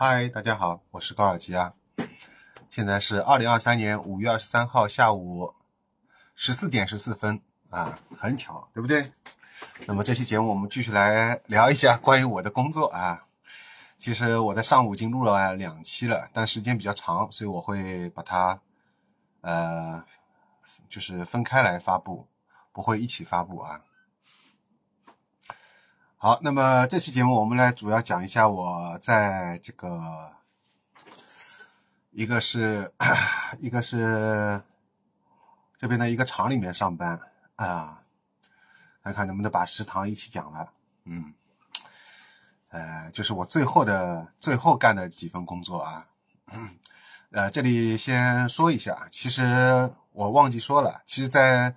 嗨，大家好，我是高尔基啊。现在是二零二三年五月二十三号下午十四点十四分啊，很巧，对不对？那么这期节目我们继续来聊一下 关于我的工作啊。其实我在上午已经录了两期了，但时间比较长，所以我会把它呃，就是分开来发布，不会一起发布啊。好，那么这期节目我们来主要讲一下我在这个，一个是，一个是这边的一个厂里面上班啊，看看能不能把食堂一起讲了。嗯，呃，就是我最后的最后干的几份工作啊，呃，这里先说一下，其实我忘记说了，其实，在。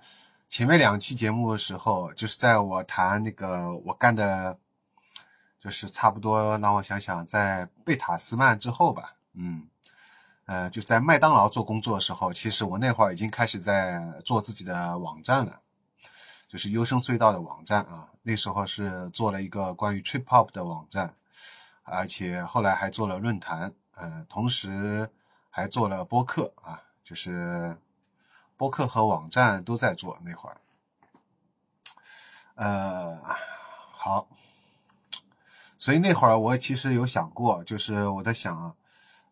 前面两期节目的时候，就是在我谈那个我干的，就是差不多让我想想，在贝塔斯曼之后吧，嗯，呃，就是在麦当劳做工作的时候，其实我那会儿已经开始在做自己的网站了，就是优生隧道的网站啊。那时候是做了一个关于 trip hop 的网站，而且后来还做了论坛，呃，同时还做了播客啊，就是。博客和网站都在做那会儿，呃，好，所以那会儿我其实有想过，就是我在想，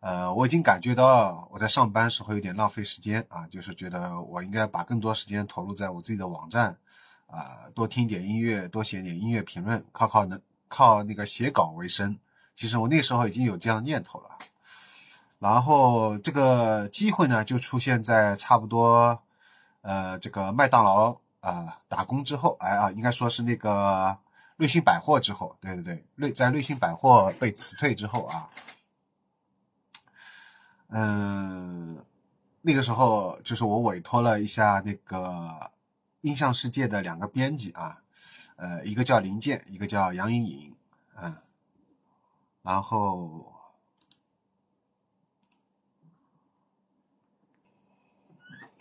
呃，我已经感觉到我在上班时候有点浪费时间啊，就是觉得我应该把更多时间投入在我自己的网站，啊，多听点音乐，多写点音乐评论，靠靠能靠那个写稿为生。其实我那时候已经有这样念头了。然后这个机会呢，就出现在差不多，呃，这个麦当劳啊打工之后，哎啊，应该说是那个瑞幸百货之后，对对对，瑞在瑞幸百货被辞退之后啊，嗯，那个时候就是我委托了一下那个印象世界的两个编辑啊，呃，一个叫林健，一个叫杨颖颖，嗯，然后。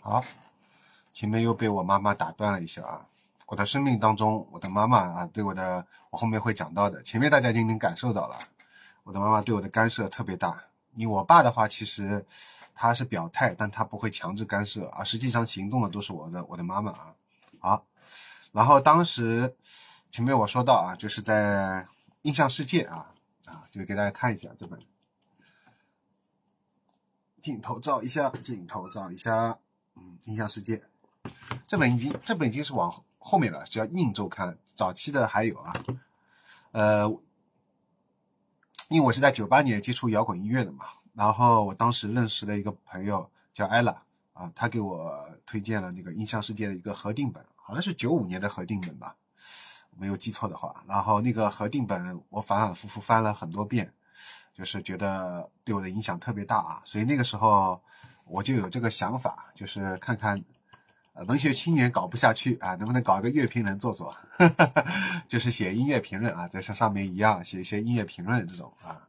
好，前面又被我妈妈打断了一下啊！我的生命当中，我的妈妈啊，对我的，我后面会讲到的。前面大家已经能感受到了，我的妈妈对我的干涉特别大。因为我爸的话，其实他是表态，但他不会强制干涉啊。实际上行动的都是我的，我的妈妈啊。好，然后当时前面我说到啊，就是在印象世界啊啊，就给大家看一下这本镜头照一下，镜头照一下。嗯，印象世界这本已经这本已经是往后面了，叫硬周刊，早期的还有啊。呃，因为我是在九八年接触摇滚音乐的嘛，然后我当时认识了一个朋友叫艾拉啊，他给我推荐了那个印象世界的一个合订本，好像是九五年的合订本吧，没有记错的话。然后那个合订本我反反复复翻了很多遍，就是觉得对我的影响特别大啊，所以那个时候。我就有这个想法，就是看看，呃，文学青年搞不下去啊，能不能搞一个乐评人做做，就是写音乐评论啊，在像上面一样写一些音乐评论这种啊。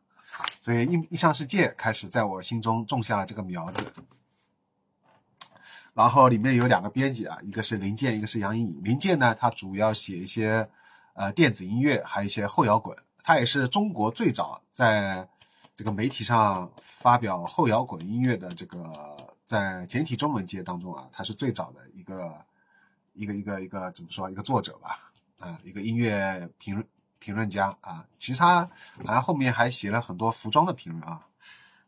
所以印印象世界开始在我心中种下了这个苗子。然后里面有两个编辑啊，一个是林健，一个是杨颖颖。林健呢，他主要写一些呃电子音乐，还有一些后摇滚。他也是中国最早在。这个媒体上发表后摇滚音乐的这个，在简体中文界当中啊，他是最早的一个一个一个一个怎么说一个作者吧，啊，一个音乐评评论家啊。其他好像后面还写了很多服装的评论啊。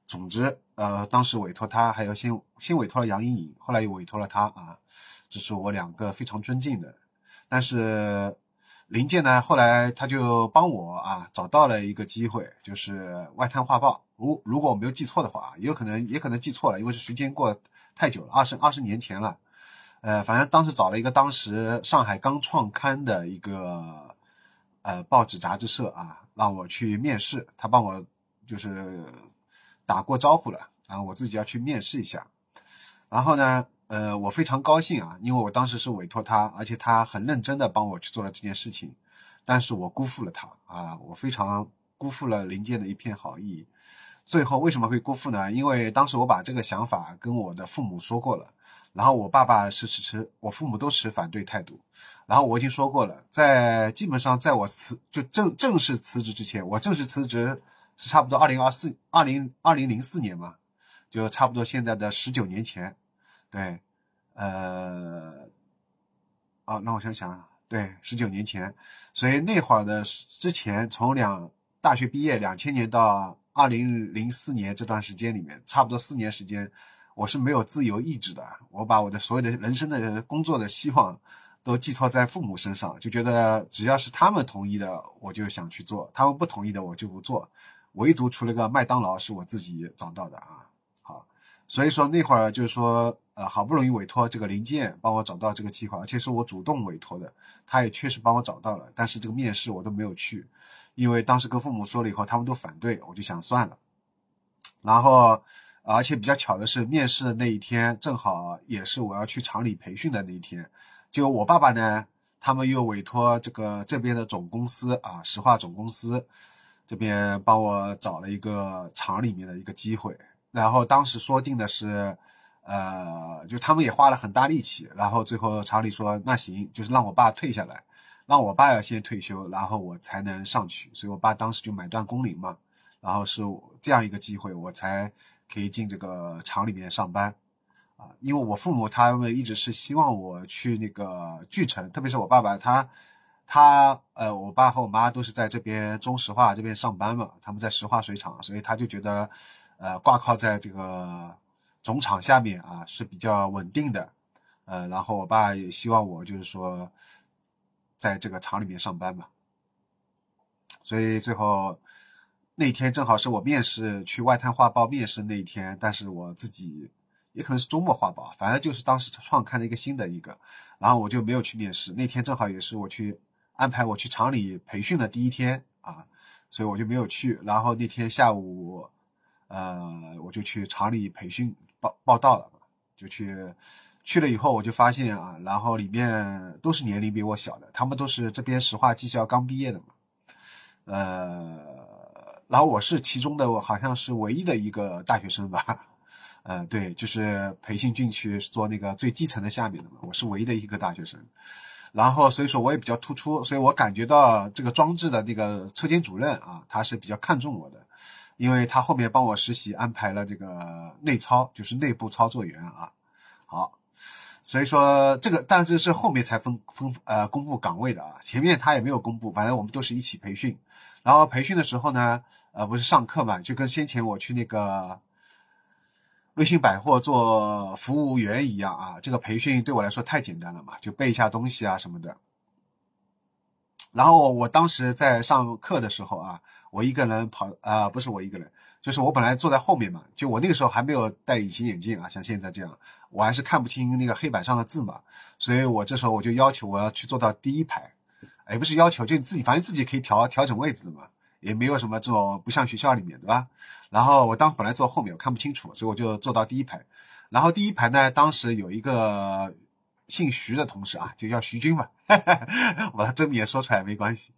总之，呃，当时委托他，还有先先委托了杨颖颖，后来又委托了他啊。这是我两个非常尊敬的，但是。林健呢，后来他就帮我啊找到了一个机会，就是外滩画报。如如果我没有记错的话，也有可能也可能记错了，因为是时间过太久了，二十二十年前了。呃，反正当时找了一个当时上海刚创刊的一个呃报纸杂志社啊，让我去面试。他帮我就是打过招呼了，然后我自己要去面试一下。然后呢？呃，我非常高兴啊，因为我当时是委托他，而且他很认真的帮我去做了这件事情，但是我辜负了他啊，我非常辜负了林建的一片好意。最后为什么会辜负呢？因为当时我把这个想法跟我的父母说过了，然后我爸爸是持持，我父母都持反对态度。然后我已经说过了，在基本上在我辞就正正式辞职之前，我正式辞职是差不多二零二四二零二零零四年嘛，就差不多现在的十九年前，对，呃，哦，那我想想，对，十九年前，所以那会儿的之前，从两大学毕业两千年到二零零四年这段时间里面，差不多四年时间，我是没有自由意志的，我把我的所有的人生的工作的希望。都寄托在父母身上，就觉得只要是他们同意的，我就想去做；他们不同意的，我就不做。唯独除了个麦当劳是我自己找到的啊。好，所以说那会儿就是说，呃，好不容易委托这个林健帮我找到这个计划，而且是我主动委托的，他也确实帮我找到了。但是这个面试我都没有去，因为当时跟父母说了以后，他们都反对，我就想算了。然后，而且比较巧的是，面试的那一天正好也是我要去厂里培训的那一天。就我爸爸呢，他们又委托这个这边的总公司啊，石化总公司这边帮我找了一个厂里面的一个机会。然后当时说定的是，呃，就他们也花了很大力气。然后最后厂里说那行，就是让我爸退下来，让我爸要先退休，然后我才能上去。所以我爸当时就买断工龄嘛，然后是这样一个机会，我才可以进这个厂里面上班。啊因为我父母他们一直是希望我去那个巨城，特别是我爸爸，他他呃，我爸和我妈都是在这边中石化这边上班嘛，他们在石化水厂，所以他就觉得，呃，挂靠在这个总厂下面啊是比较稳定的，呃，然后我爸也希望我就是说，在这个厂里面上班嘛，所以最后那天正好是我面试去外滩画报面试那一天，但是我自己。也可能是周末画报，反正就是当时创刊的一个新的一个，然后我就没有去面试。那天正好也是我去安排我去厂里培训的第一天啊，所以我就没有去。然后那天下午，呃，我就去厂里培训报报道了，就去去了以后，我就发现啊，然后里面都是年龄比我小的，他们都是这边石化技校刚毕业的嘛，呃，然后我是其中的，我好像是唯一的一个大学生吧。呃，对，就是培训进去做那个最基层的下面的嘛，我是唯一的一个大学生，然后所以说我也比较突出，所以我感觉到这个装置的那个车间主任啊，他是比较看重我的，因为他后面帮我实习安排了这个内操，就是内部操作员啊。好，所以说这个，但是是后面才分分呃公布岗位的啊，前面他也没有公布，反正我们都是一起培训，然后培训的时候呢，呃，不是上课嘛，就跟先前我去那个。微信百货做服务员一样啊，这个培训对我来说太简单了嘛，就背一下东西啊什么的。然后我当时在上课的时候啊，我一个人跑啊，不是我一个人，就是我本来坐在后面嘛，就我那个时候还没有戴隐形眼镜啊，像现在这样，我还是看不清那个黑板上的字嘛，所以我这时候我就要求我要去坐到第一排，也不是要求，就你自己反正自己可以调调整位置的嘛。也没有什么这种不像学校里面对吧？然后我当本来坐后面，我看不清楚，所以我就坐到第一排。然后第一排呢，当时有一个姓徐的同事啊，就叫徐军吧，我把他真名说出来没关系。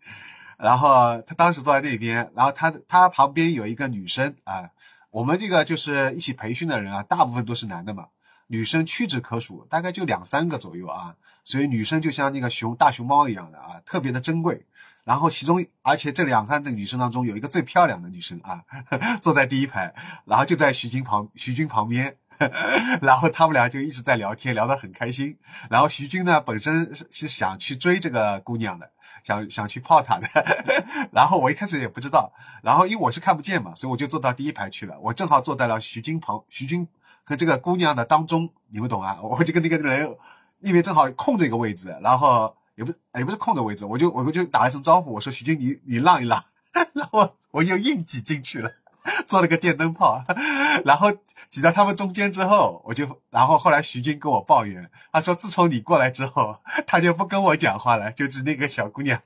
然后他当时坐在那边，然后他他旁边有一个女生啊，我们这个就是一起培训的人啊，大部分都是男的嘛，女生屈指可数，大概就两三个左右啊。所以女生就像那个熊大熊猫一样的啊，特别的珍贵。然后其中，而且这两三个女生当中有一个最漂亮的女生啊，坐在第一排，然后就在徐军旁，徐军旁边，然后他们俩就一直在聊天，聊得很开心。然后徐军呢，本身是是想去追这个姑娘的，想想去泡她的。然后我一开始也不知道，然后因为我是看不见嘛，所以我就坐到第一排去了。我正好坐在了徐军旁，徐军和这个姑娘的当中，你们懂啊？我就跟那个人。那边正好空着一个位置，然后也不也不是空的位置，我就我就打了一声招呼，我说徐军你你让一让，然后我就硬挤进去了，做了个电灯泡，然后挤到他们中间之后，我就然后后来徐军跟我抱怨，他说自从你过来之后，他就不跟我讲话了，就是那个小姑娘，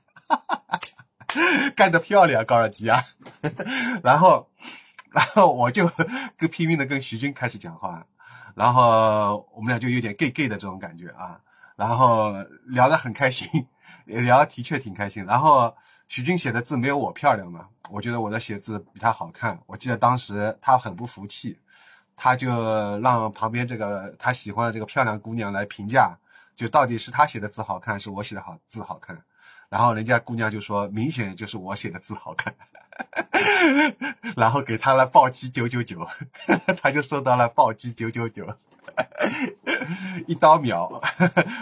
干得漂亮高尔基啊，然后然后我就跟拼命的跟徐军开始讲话。然后我们俩就有点 gay gay 的这种感觉啊，然后聊得很开心，聊的确挺开心。然后许军写的字没有我漂亮嘛，我觉得我的写字比他好看。我记得当时他很不服气，他就让旁边这个他喜欢的这个漂亮姑娘来评价，就到底是他写的字好看，是我写的好字好看。然后人家姑娘就说，明显就是我写的字好看。然后给他了暴击九九九，他就收到了暴击九九九，一刀秒，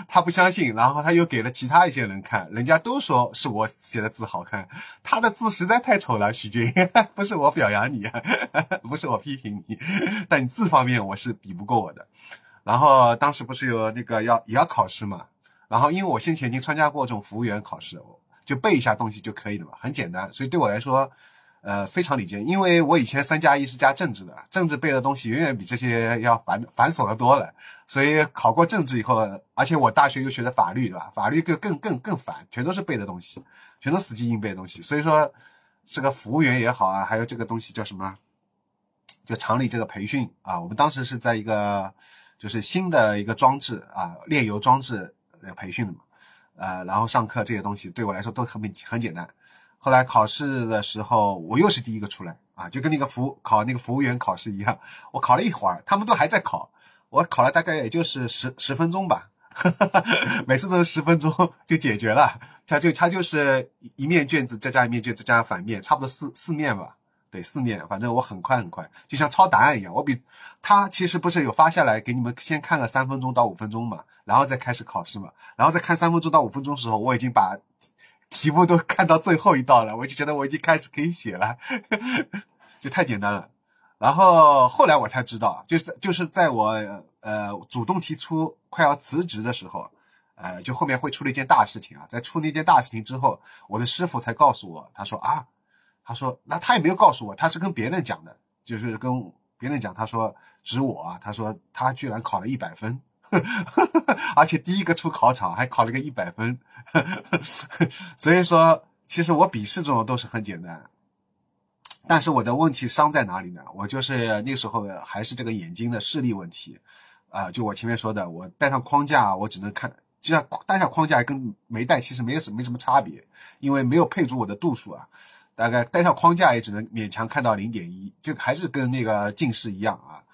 他不相信，然后他又给了其他一些人看，人家都说是我写的字好看，他的字实在太丑了，徐军，不是我表扬你，不是我批评你，但你字方面我是比不过我的。然后当时不是有那个要也要考试嘛，然后因为我先前已经参加过这种服务员考试，就背一下东西就可以了嘛，很简单，所以对我来说。呃，非常理解，因为我以前三加一是加政治的，政治背的东西远远比这些要繁繁琐的多了，所以考过政治以后，而且我大学又学的法律，对吧？法律更更更更烦，全都是背的东西，全都死记硬背的东西。所以说，这个服务员也好啊，还有这个东西叫什么？就厂里这个培训啊，我们当时是在一个就是新的一个装置啊，炼油装置培训的嘛，呃，然后上课这些东西对我来说都很很简单。后来考试的时候，我又是第一个出来啊，就跟那个服考那个服务员考试一样，我考了一会儿，他们都还在考，我考了大概也就是十十分钟吧，每次都是十分钟就解决了，他就他就是一面卷子再加一面卷子加反面，差不多四四面吧，对，四面，反正我很快很快，就像抄答案一样，我比他其实不是有发下来给你们先看个三分钟到五分钟嘛，然后再开始考试嘛，然后再看三分钟到五分钟的时候，我已经把。题目都看到最后一道了，我就觉得我已经开始可以写了，就太简单了。然后后来我才知道，就是就是在我呃主动提出快要辞职的时候，呃，就后面会出了一件大事情啊。在出那件大事情之后，我的师傅才告诉我，他说啊，他说那他也没有告诉我，他是跟别人讲的，就是跟别人讲，他说指我啊，他说他居然考了一百分。而且第一个出考场还考了个一百分，所以说其实我笔试这种都是很简单，但是我的问题伤在哪里呢？我就是那时候还是这个眼睛的视力问题，啊，就我前面说的，我戴上框架我只能看，就像戴上框架跟没戴其实没什没什么差别，因为没有配足我的度数啊，大概戴上框架也只能勉强看到零点一，就还是跟那个近视一样啊。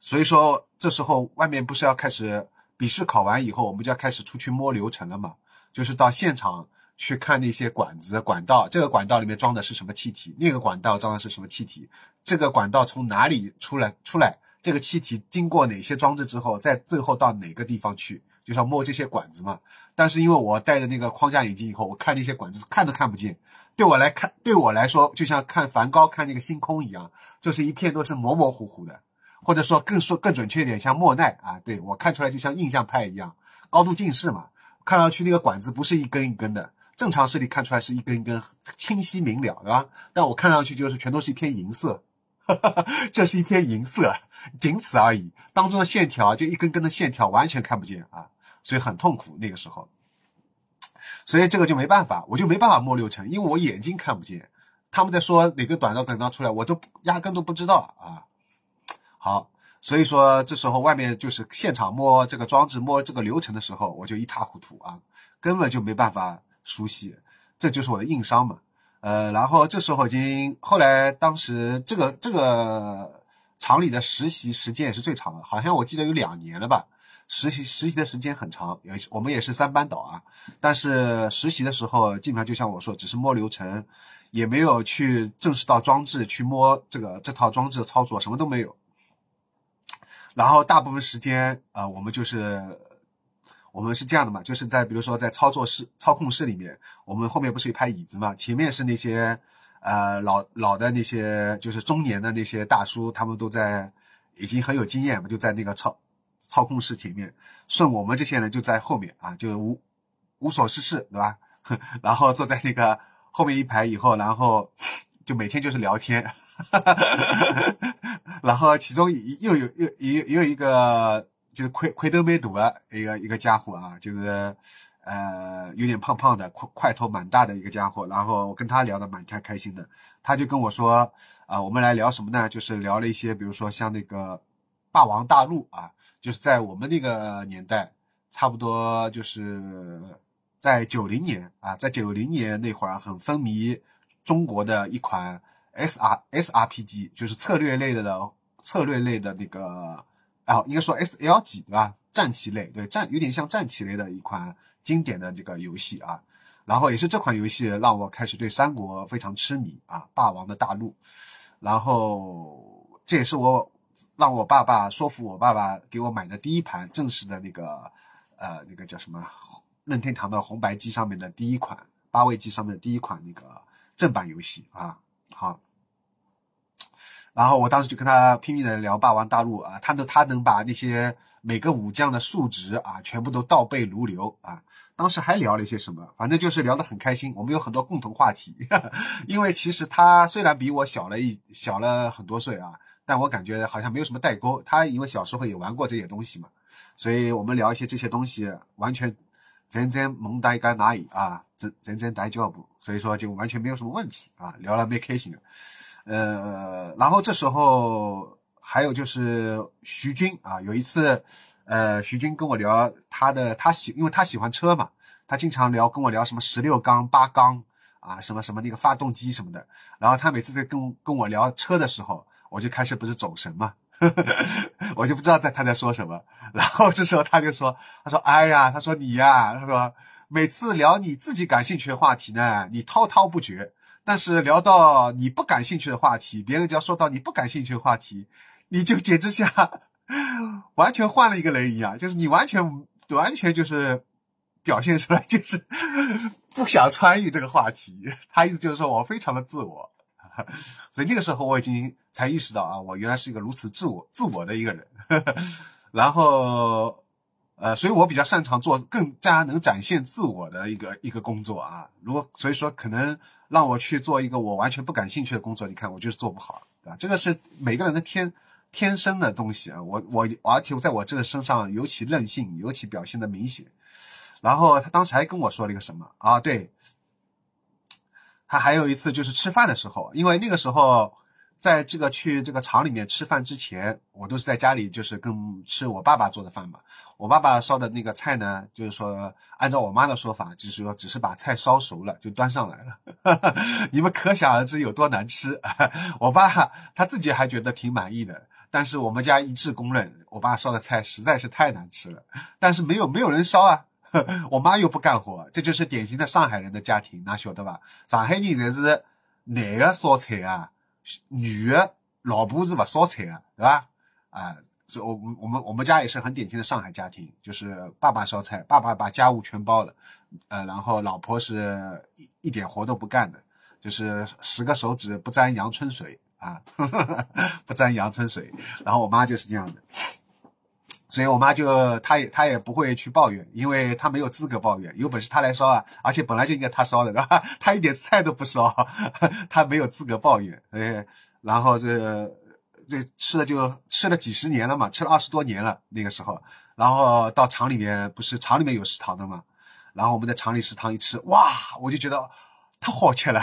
所以说，这时候外面不是要开始笔试考完以后，我们就要开始出去摸流程了嘛？就是到现场去看那些管子、管道，这个管道里面装的是什么气体，那个管道装的是什么气体，这个管道从哪里出来？出来这个气体经过哪些装置之后，再最后到哪个地方去？就是要摸这些管子嘛。但是因为我戴着那个框架眼镜以后，我看那些管子看都看不见，对我来看，对我来说就像看梵高看那个星空一样，就是一片都是模模糊糊的。或者说更说更准确一点，像莫奈啊，对我看出来就像印象派一样，高度近视嘛，看上去那个管子不是一根一根的，正常视力看出来是一根一根清晰明了，对吧？但我看上去就是全都是一片银色，哈哈哈这是一片银色，仅此而已。当中的线条就一根根的线条完全看不见啊，所以很痛苦那个时候。所以这个就没办法，我就没办法摸流程，因为我眼睛看不见。他们在说哪个短道管道出来，我都压根都不知道啊。好，所以说这时候外面就是现场摸这个装置、摸这个流程的时候，我就一塌糊涂啊，根本就没办法熟悉，这就是我的硬伤嘛。呃，然后这时候已经后来当时这个这个厂里的实习时间也是最长的，好像我记得有两年了吧。实习实习的时间很长，也我们也是三班倒啊，但是实习的时候基本上就像我说，只是摸流程，也没有去正式到装置去摸这个这套装置的操作，什么都没有。然后大部分时间，呃，我们就是我们是这样的嘛，就是在比如说在操作室、操控室里面，我们后面不是一排椅子嘛，前面是那些呃老老的那些，就是中年的那些大叔，他们都在已经很有经验嘛，就在那个操操控室前面，剩我们这些人就在后面啊，就无无所事事，对吧？然后坐在那个后面一排以后，然后就每天就是聊天。然后其中又有又又又有一个就是亏亏都没赌的一个一个家伙啊，就是呃有点胖胖的块块头蛮大的一个家伙，然后我跟他聊的蛮开开心的，他就跟我说啊，我们来聊什么呢？就是聊了一些，比如说像那个霸王大陆啊，就是在我们那个年代，差不多就是在九零年啊，在九零年那会儿很风靡中国的一款。S R S R P G 就是策略类的的策略类的那个，啊，应该说 S L G 对吧？战棋类，对战有点像战棋类的一款经典的这个游戏啊。然后也是这款游戏让我开始对三国非常痴迷啊，霸王的大陆。然后这也是我让我爸爸说服我爸爸给我买的第一盘正式的那个呃那个叫什么任天堂的红白机上面的第一款八位机上面的第一款那个正版游戏啊。好。然后我当时就跟他拼命的聊霸王大陆啊，他能他能把那些每个武将的数值啊全部都倒背如流啊。当时还聊了一些什么，反正就是聊得很开心。我们有很多共同话题，因为其实他虽然比我小了一小了很多岁啊，但我感觉好像没有什么代沟。他因为小时候也玩过这些东西嘛，所以我们聊一些这些东西，完全真真蒙呆干哪里啊，真真真呆脚不，所以说就完全没有什么问题啊，聊了没开心的。呃，然后这时候还有就是徐军啊，有一次，呃，徐军跟我聊他的，他喜，因为他喜欢车嘛，他经常聊跟我聊什么十六缸、八缸啊，什么什么那个发动机什么的。然后他每次在跟跟我聊车的时候，我就开始不是走神嘛，我就不知道在他在说什么。然后这时候他就说，他说，哎呀，他说你呀，他说每次聊你自己感兴趣的话题呢，你滔滔不绝。但是聊到你不感兴趣的话题，别人只要说到你不感兴趣的话题，你就简直像 完全换了一个人一样，就是你完全完全就是表现出来就是不想参与这个话题。他意思就是说我非常的自我，所以那个时候我已经才意识到啊，我原来是一个如此自我自我的一个人。然后呃，所以我比较擅长做更加能展现自我的一个一个工作啊。如果所以说可能。让我去做一个我完全不感兴趣的工作，你看我就是做不好，对吧？这个是每个人的天天生的东西啊。我我而且我在我这个身上尤其任性，尤其表现的明显。然后他当时还跟我说了一个什么啊？对，他还有一次就是吃饭的时候，因为那个时候。在这个去这个厂里面吃饭之前，我都是在家里，就是跟吃我爸爸做的饭嘛。我爸爸烧的那个菜呢，就是说按照我妈的说法，就是说只是把菜烧熟了就端上来了。你们可想而知有多难吃。我爸他自己还觉得挺满意的，但是我们家一致公认，我爸烧的菜实在是太难吃了。但是没有没有人烧啊，我妈又不干活，这就是典型的上海人的家庭，哪晓得吧？上海人才是男的烧菜啊。女的老婆是不烧菜的，对吧？啊，我我们我们家也是很典型的上海家庭，就是爸爸烧菜，爸爸把家务全包了，呃，然后老婆是一一点活都不干的，就是十个手指不沾阳春水啊，不沾阳春水。然后我妈就是这样的，所以我妈就她也她也不会去抱怨，因为她没有资格抱怨，有本事她来烧啊，而且本来就应该她烧的，对吧？她一点菜都不烧，她没有资格抱怨，哎。然后这这吃了就吃了几十年了嘛，吃了二十多年了那个时候，然后到厂里面不是厂里面有食堂的嘛，然后我们在厂里食堂一吃，哇，我就觉得太好吃了，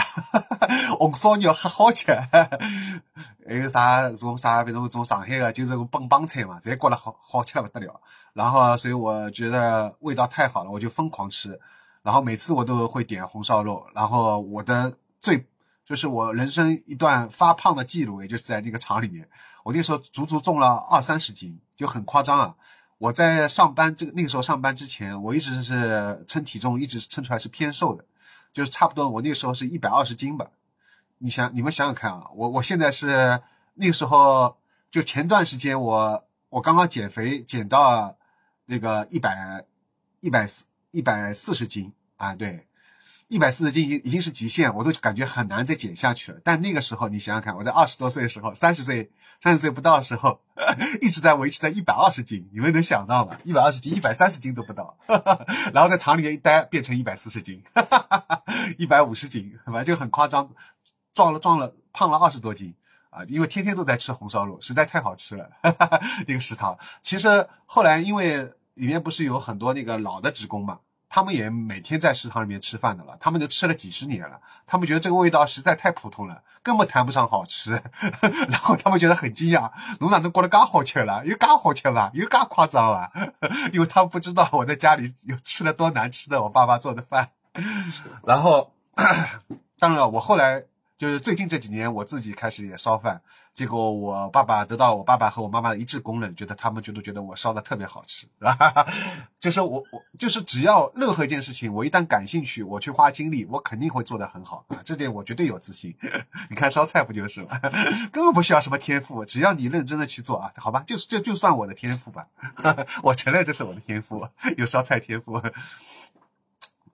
红烧肉很好吃，还有啥种啥反正种上海的，就是个本帮菜嘛，侪觉得好好吃的不得了。然后所以我觉得味道太好了，我就疯狂吃，然后每次我都会点红烧肉，然后我的最。就是我人生一段发胖的记录，也就是在那个厂里面，我那时候足足重了二三十斤，就很夸张啊！我在上班这个那个时候上班之前，我一直是称体重，一直称出来是偏瘦的，就是差不多我那时候是一百二十斤吧。你想，你们想想看啊，我我现在是那个时候，就前段时间我我刚刚减肥减到那个一百一百四一百四十斤啊，对。一百四十斤已经已经是极限，我都感觉很难再减下去了。但那个时候，你想想看，我在二十多岁的时候，三十岁三十岁不到的时候，一直在维持在一百二十斤，你们能想到吗？一百二十斤，一百三十斤都不到，然后在厂里面一待，变成一百四十斤，一百五十斤，反正就很夸张，壮了壮了，胖了二十多斤啊！因为天天都在吃红烧肉，实在太好吃了。哈哈哈那个食堂，其实后来因为里面不是有很多那个老的职工嘛。他们也每天在食堂里面吃饭的了，他们都吃了几十年了，他们觉得这个味道实在太普通了，根本谈不上好吃。然后他们觉得很惊讶，侬哪能过得刚好吃了？有刚好吃吧？有嘎夸张啊？因为他们不知道我在家里有吃了多难吃的我爸爸做的饭。然后，当然了，我后来就是最近这几年，我自己开始也烧饭，结果我爸爸得到我爸爸和我妈妈的一致公认，觉得他们觉得觉得我烧的特别好吃，啊 就是我我就是只要任何一件事情，我一旦感兴趣，我去花精力，我肯定会做得很好啊，这点我绝对有自信。你看烧菜不就是吗？根本不需要什么天赋，只要你认真的去做啊，好吧，就是这就算我的天赋吧，我承认这是我的天赋，有烧菜天赋。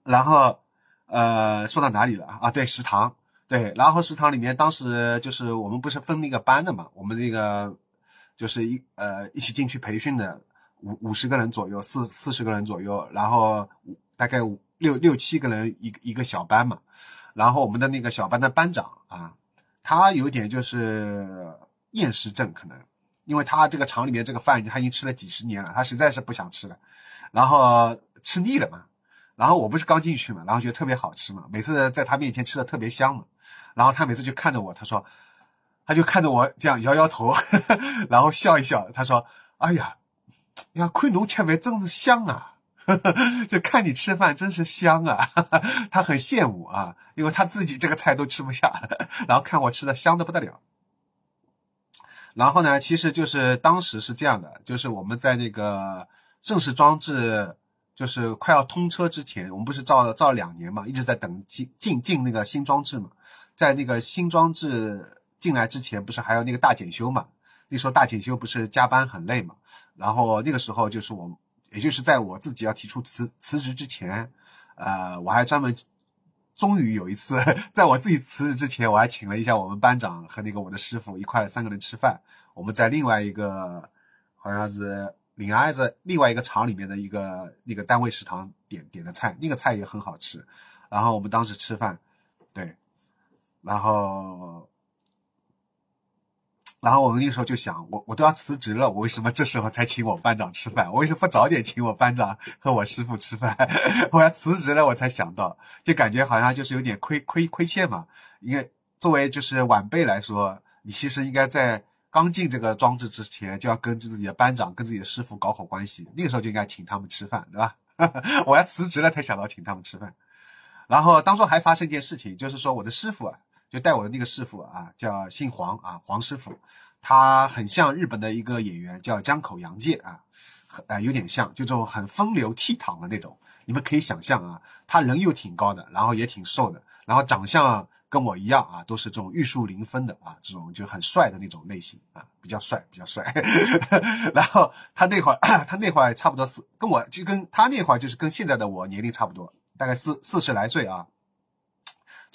然后呃，说到哪里了啊？对，食堂。对，然后食堂里面当时就是我们不是分那个班的嘛，我们那个就是一呃一起进去培训的五五十个人左右，四四十个人左右，然后大概五六六七个人一一个小班嘛，然后我们的那个小班的班长啊，他有点就是厌食症可能，因为他这个厂里面这个饭他已经吃了几十年了，他实在是不想吃了，然后吃腻了嘛，然后我不是刚进去嘛，然后觉得特别好吃嘛，每次在他面前吃的特别香嘛。然后他每次就看着我，他说，他就看着我这样摇摇头，然后笑一笑。他说：“哎呀，呀，亏侬吃饭真是香啊，就看你吃饭真是香啊。”他很羡慕啊，因为他自己这个菜都吃不下，然后看我吃的香的不得了。然后呢，其实就是当时是这样的，就是我们在那个正式装置就是快要通车之前，我们不是造造两年嘛，一直在等进进进那个新装置嘛。在那个新装置进来之前，不是还有那个大检修嘛？那时候大检修不是加班很累嘛？然后那个时候就是我，也就是在我自己要提出辞辞职之前，呃，我还专门，终于有一次，在我自己辞职之前，我还请了一下我们班长和那个我的师傅一块三个人吃饭。我们在另外一个好像是临挨着另外一个厂里面的一个那个单位食堂点点的菜，那个菜也很好吃。然后我们当时吃饭，然后，然后我那个时候就想，我我都要辞职了，我为什么这时候才请我班长吃饭？我为什么不早点请我班长和我师傅吃饭？我要辞职了，我才想到，就感觉好像就是有点亏亏亏欠嘛。因为作为就是晚辈来说，你其实应该在刚进这个装置之前，就要跟自己的班长、跟自己的师傅搞好关系，那个时候就应该请他们吃饭，对吧？我要辞职了才想到请他们吃饭。然后当初还发生一件事情，就是说我的师傅啊。就带我的那个师傅啊，叫姓黄啊，黄师傅，他很像日本的一个演员，叫江口洋介啊，呃，有点像，就这种很风流倜傥的那种。你们可以想象啊，他人又挺高的，然后也挺瘦的，然后长相跟我一样啊，都是这种玉树临风的啊，这种就很帅的那种类型啊，比较帅，比较帅。然后他那会儿，他那会儿差不多是跟我就跟他那会儿就是跟现在的我年龄差不多，大概四四十来岁啊。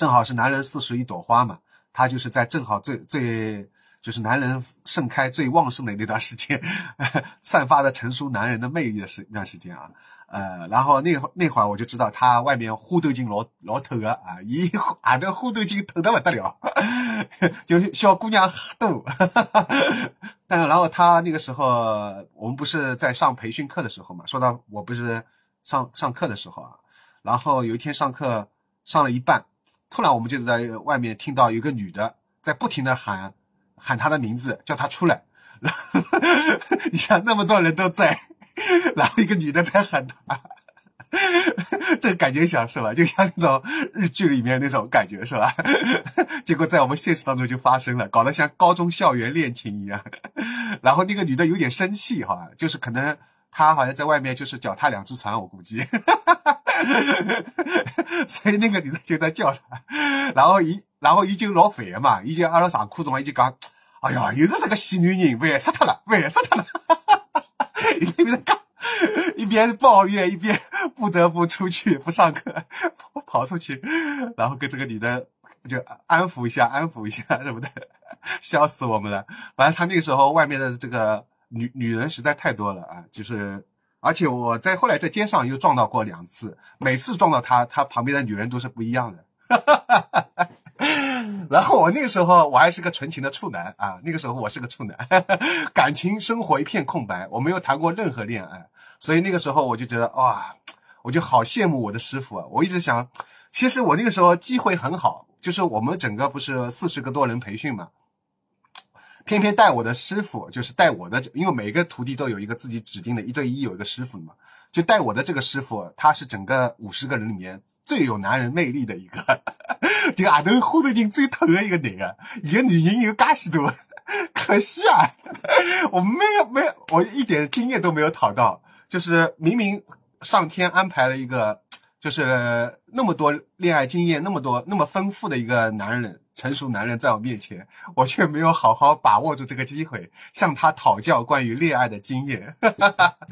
正好是男人四十一朵花嘛，他就是在正好最最就是男人盛开最旺盛的那段时间，散发的成熟男人的魅力的时那段时间啊，呃，然后那那会儿我就知道他外面忽都精老老透的啊，一俺这忽都精透的不得了，就小姑娘多，但然后他那个时候我们不是在上培训课的时候嘛，说到我不是上上课的时候啊，然后有一天上课上了一半。突然，我们就在外面听到有个女的在不停的喊，喊他的名字，叫他出来。你想，那么多人都在，然后一个女的在喊他，这感觉像是吧？就像那种日剧里面那种感觉是吧？结果在我们现实当中就发生了，搞得像高中校园恋情一样。然后那个女的有点生气哈，就是可能她好像在外面就是脚踏两只船，我估计。所以那个女的就在叫他，然后一然后已经老烦嘛，已经阿拉上课中，已经讲，哎呀，又是那个死女人，烦死他了，烦死他了，一边讲，一边抱怨，一边不得不出去不上课，跑出去，然后跟这个女的就安抚一下，安抚一下什么的，笑死我们了。反正他那个时候外面的这个女女人实在太多了啊，就是。而且我在后来在街上又撞到过两次，每次撞到他，他旁边的女人都是不一样的。然后我那个时候我还是个纯情的处男啊，那个时候我是个处男，感情生活一片空白，我没有谈过任何恋爱，所以那个时候我就觉得哇，我就好羡慕我的师傅啊。我一直想，其实我那个时候机会很好，就是我们整个不是四十个多人培训嘛。偏偏带我的师傅就是带我的，因为每个徒弟都有一个自己指定的一对一有一个师傅嘛，就带我的这个师傅，他是整个五十个人里面最有男人魅力的一个，就 阿头花头人最疼的一个男的，一个女人有噶许多，可惜啊，我没有没有，我一点经验都没有讨到，就是明明上天安排了一个，就是那么多恋爱经验，那么多那么丰富的一个男人。成熟男人在我面前，我却没有好好把握住这个机会，向他讨教关于恋爱的经验。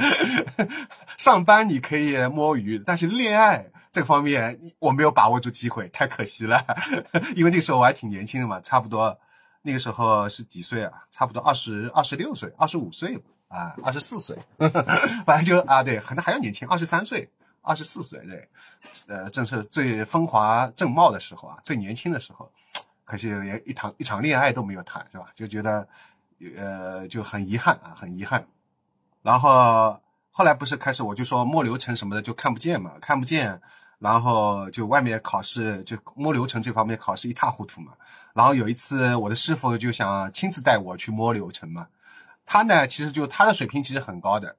上班你可以摸鱼，但是恋爱这方面我没有把握住机会，太可惜了。因为那个时候我还挺年轻的嘛，差不多那个时候是几岁啊？差不多二十二十六岁，二十五岁啊，二十四岁，反正就啊，对，可能还要年轻，二十三岁，二十四岁，对，呃，正是最风华正茂的时候啊，最年轻的时候。可惜连一场一场恋爱都没有谈，是吧？就觉得，呃，就很遗憾啊，很遗憾。然后后来不是开始我就说摸流程什么的就看不见嘛，看不见。然后就外面考试就摸流程这方面考试一塌糊涂嘛。然后有一次我的师傅就想亲自带我去摸流程嘛。他呢，其实就他的水平其实很高的。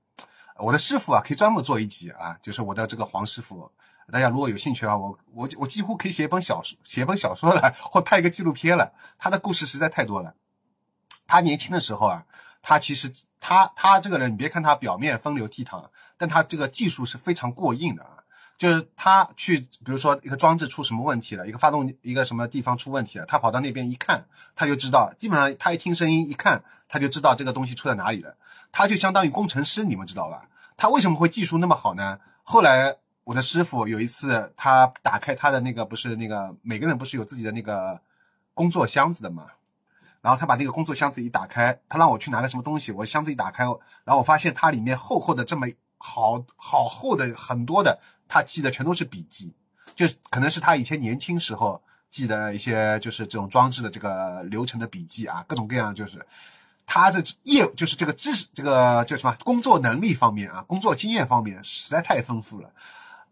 我的师傅啊，可以专门做一集啊，就是我的这个黄师傅。大家如果有兴趣的话，我我我几乎可以写一本小说，写一本小说了，或拍一个纪录片了。他的故事实在太多了。他年轻的时候啊，他其实他他这个人，你别看他表面风流倜傥，但他这个技术是非常过硬的啊。就是他去，比如说一个装置出什么问题了，一个发动一个什么地方出问题了，他跑到那边一看，他就知道，基本上他一听声音一看，他就知道这个东西出在哪里了。他就相当于工程师，你们知道吧？他为什么会技术那么好呢？后来。我的师傅有一次，他打开他的那个不是那个每个人不是有自己的那个工作箱子的嘛，然后他把那个工作箱子一打开，他让我去拿个什么东西，我箱子一打开，然后我发现它里面厚厚的这么好好厚的很多的，他记的全都是笔记，就是可能是他以前年轻时候记的一些就是这种装置的这个流程的笔记啊，各种各样就是。他的业就是这个知识，这个叫什么工作能力方面啊，工作经验方面实在太丰富了。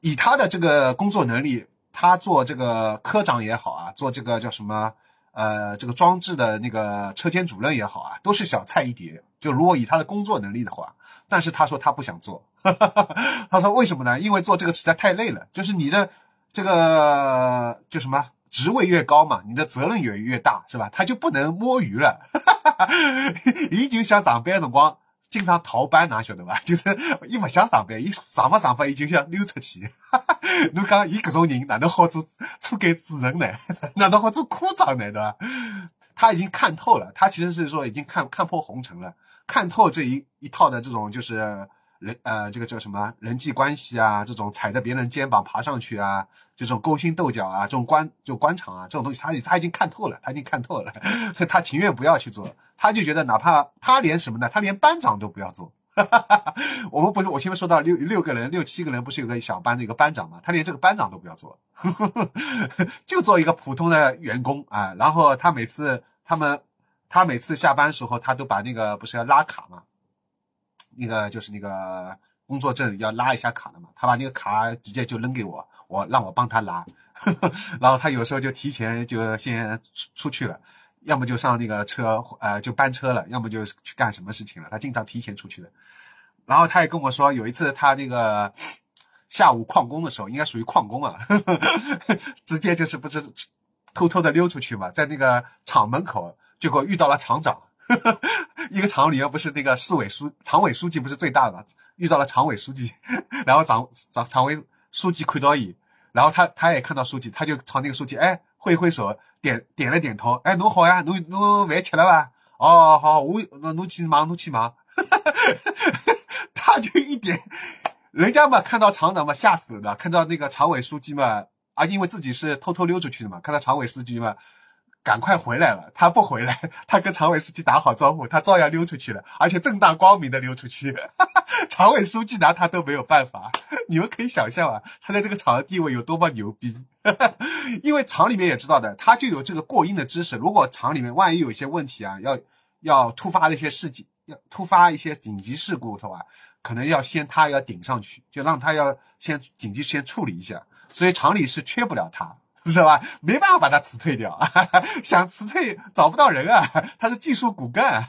以他的这个工作能力，他做这个科长也好啊，做这个叫什么呃这个装置的那个车间主任也好啊，都是小菜一碟。就如果以他的工作能力的话，但是他说他不想做，他说为什么呢？因为做这个实在太累了。就是你的这个叫什么？职位越高嘛，你的责任也越大，是吧？他就不能摸鱼了，已经想上班辰光经常逃班，哪晓得吧？就是伊不想上班，伊上不上班，伊就想溜出去。侬讲伊搿种人哪能好做车间主任呢？哪能好做科长呢？对吧？他已经看透了，他其实是说已经看看破红尘了，看透这一一套的这种就是。人呃，这个叫什么人际关系啊？这种踩着别人肩膀爬上去啊，这种勾心斗角啊，这种官就官场啊，这种东西，他他已经看透了，他已经看透了，所以他情愿不要去做，他就觉得哪怕他连什么呢？他连班长都不要做。我们不是我前面说到六六个人六七个人不是有个小班的一个班长嘛？他连这个班长都不要做，就做一个普通的员工啊。然后他每次他们他每次下班时候，他都把那个不是要拉卡嘛？那个就是那个工作证要拉一下卡的嘛，他把那个卡直接就扔给我，我让我帮他拉，然后他有时候就提前就先出出去了，要么就上那个车，呃，就班车了，要么就去干什么事情了，他经常提前出去的。然后他也跟我说，有一次他那个下午旷工的时候，应该属于旷工啊，直接就是不是偷偷的溜出去嘛，在那个厂门口，结果遇到了厂长。一个厂里面不是那个市委书、常委书记不是最大的，遇到了常委书记，然后常常常委书记看到伊，然后他他也看到书记，他就朝那个书记哎挥挥手，点点了点头，哎侬好呀，侬侬饭吃了吧？哦好，我那侬去忙侬去忙，他就一点，人家嘛看到厂长嘛吓死了，看到那个常委书记嘛啊，因为自己是偷偷溜出去的嘛，看到常委书记嘛。赶快回来了，他不回来，他跟常委书记打好招呼，他照样溜出去了，而且正大光明的溜出去。哈哈常委书记拿他都没有办法，你们可以想象啊，他在这个厂的地位有多么牛逼。哈 哈因为厂里面也知道的，他就有这个过硬的知识。如果厂里面万一有一些问题啊，要要突发的一些事情，要突发一些紧急事故的话，可能要先他要顶上去，就让他要先紧急先处理一下。所以厂里是缺不了他。是吧？没办法把他辞退掉，想辞退找不到人啊。他是技术骨干，